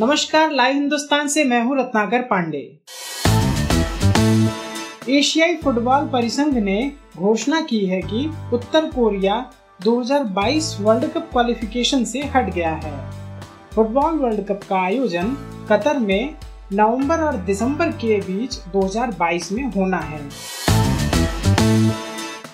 नमस्कार, लाइव हिंदुस्तान से मैं हूँ रत्नाकर पांडे। एशियाई फुटबॉल परिसंघ ने घोषणा की है कि उत्तर कोरिया 2022 वर्ल्ड कप क्वालिफिकेशन से हट गया है। फुटबॉल वर्ल्ड कप का आयोजन कतर में नवंबर और दिसंबर के बीच 2022 में होना है।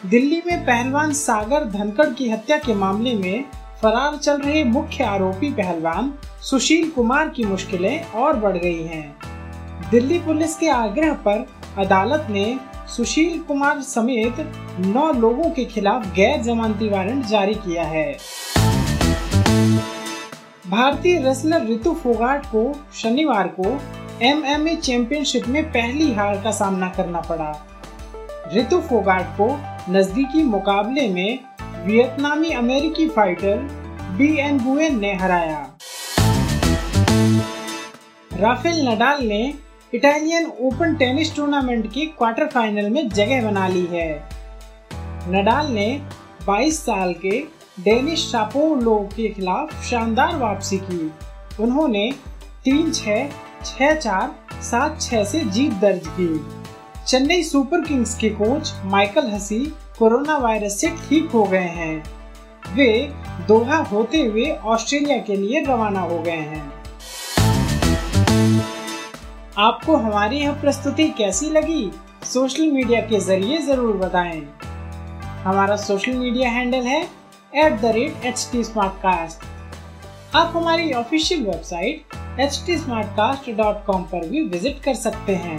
दिल्ली में पहलवान सागर धनखड़ की हत्या के मामले में फरार चल रहे मुख्य आरोपी पहलवान सुशील कुमार की मुश्किलें और बढ़ गई हैं। दिल्ली पुलिस के आग्रह पर अदालत ने सुशील कुमार समेत नौ लोगों के खिलाफ गैर जमानती वारंट जारी किया है भारतीय रेसलर ऋतु फोगाट को शनिवार को एम एमएमए चैंपियनशिप में पहली हार का सामना करना पड़ा रितु फोगाट को नजदीकी मुकाबले में वियतनामी अमेरिकी फाइटर बी एन बुएन ने हराया। राफेल नडाल ने इटालियन ओपन टेनिस टूर्नामेंट के क्वार्टर फाइनल में जगह बना ली है। नडाल ने 22 साल के डेनिस शापोलो के खिलाफ शानदार वापसी की। उन्होंने तीन छः छः चार, सात छः से जीत दर्ज की। चेन्नई सुपर किंग्स के coach Michael Hussey corona virus से ठीक हो गए हैं। वे दोहा होते हुए ऑस्ट्रेलिया के लिए रवाना हो गए हैं। आपको हमारी यह प्रस्तुति कैसी लगी? सोशल मीडिया के ज़रिए ज़रूर बताएँ। हमारा सोशल मीडिया हैंडल है at the rate H T आप हमारी ऑफिशियल वेबसाइट एच टी पर भी विज़िट कर सकते हैं।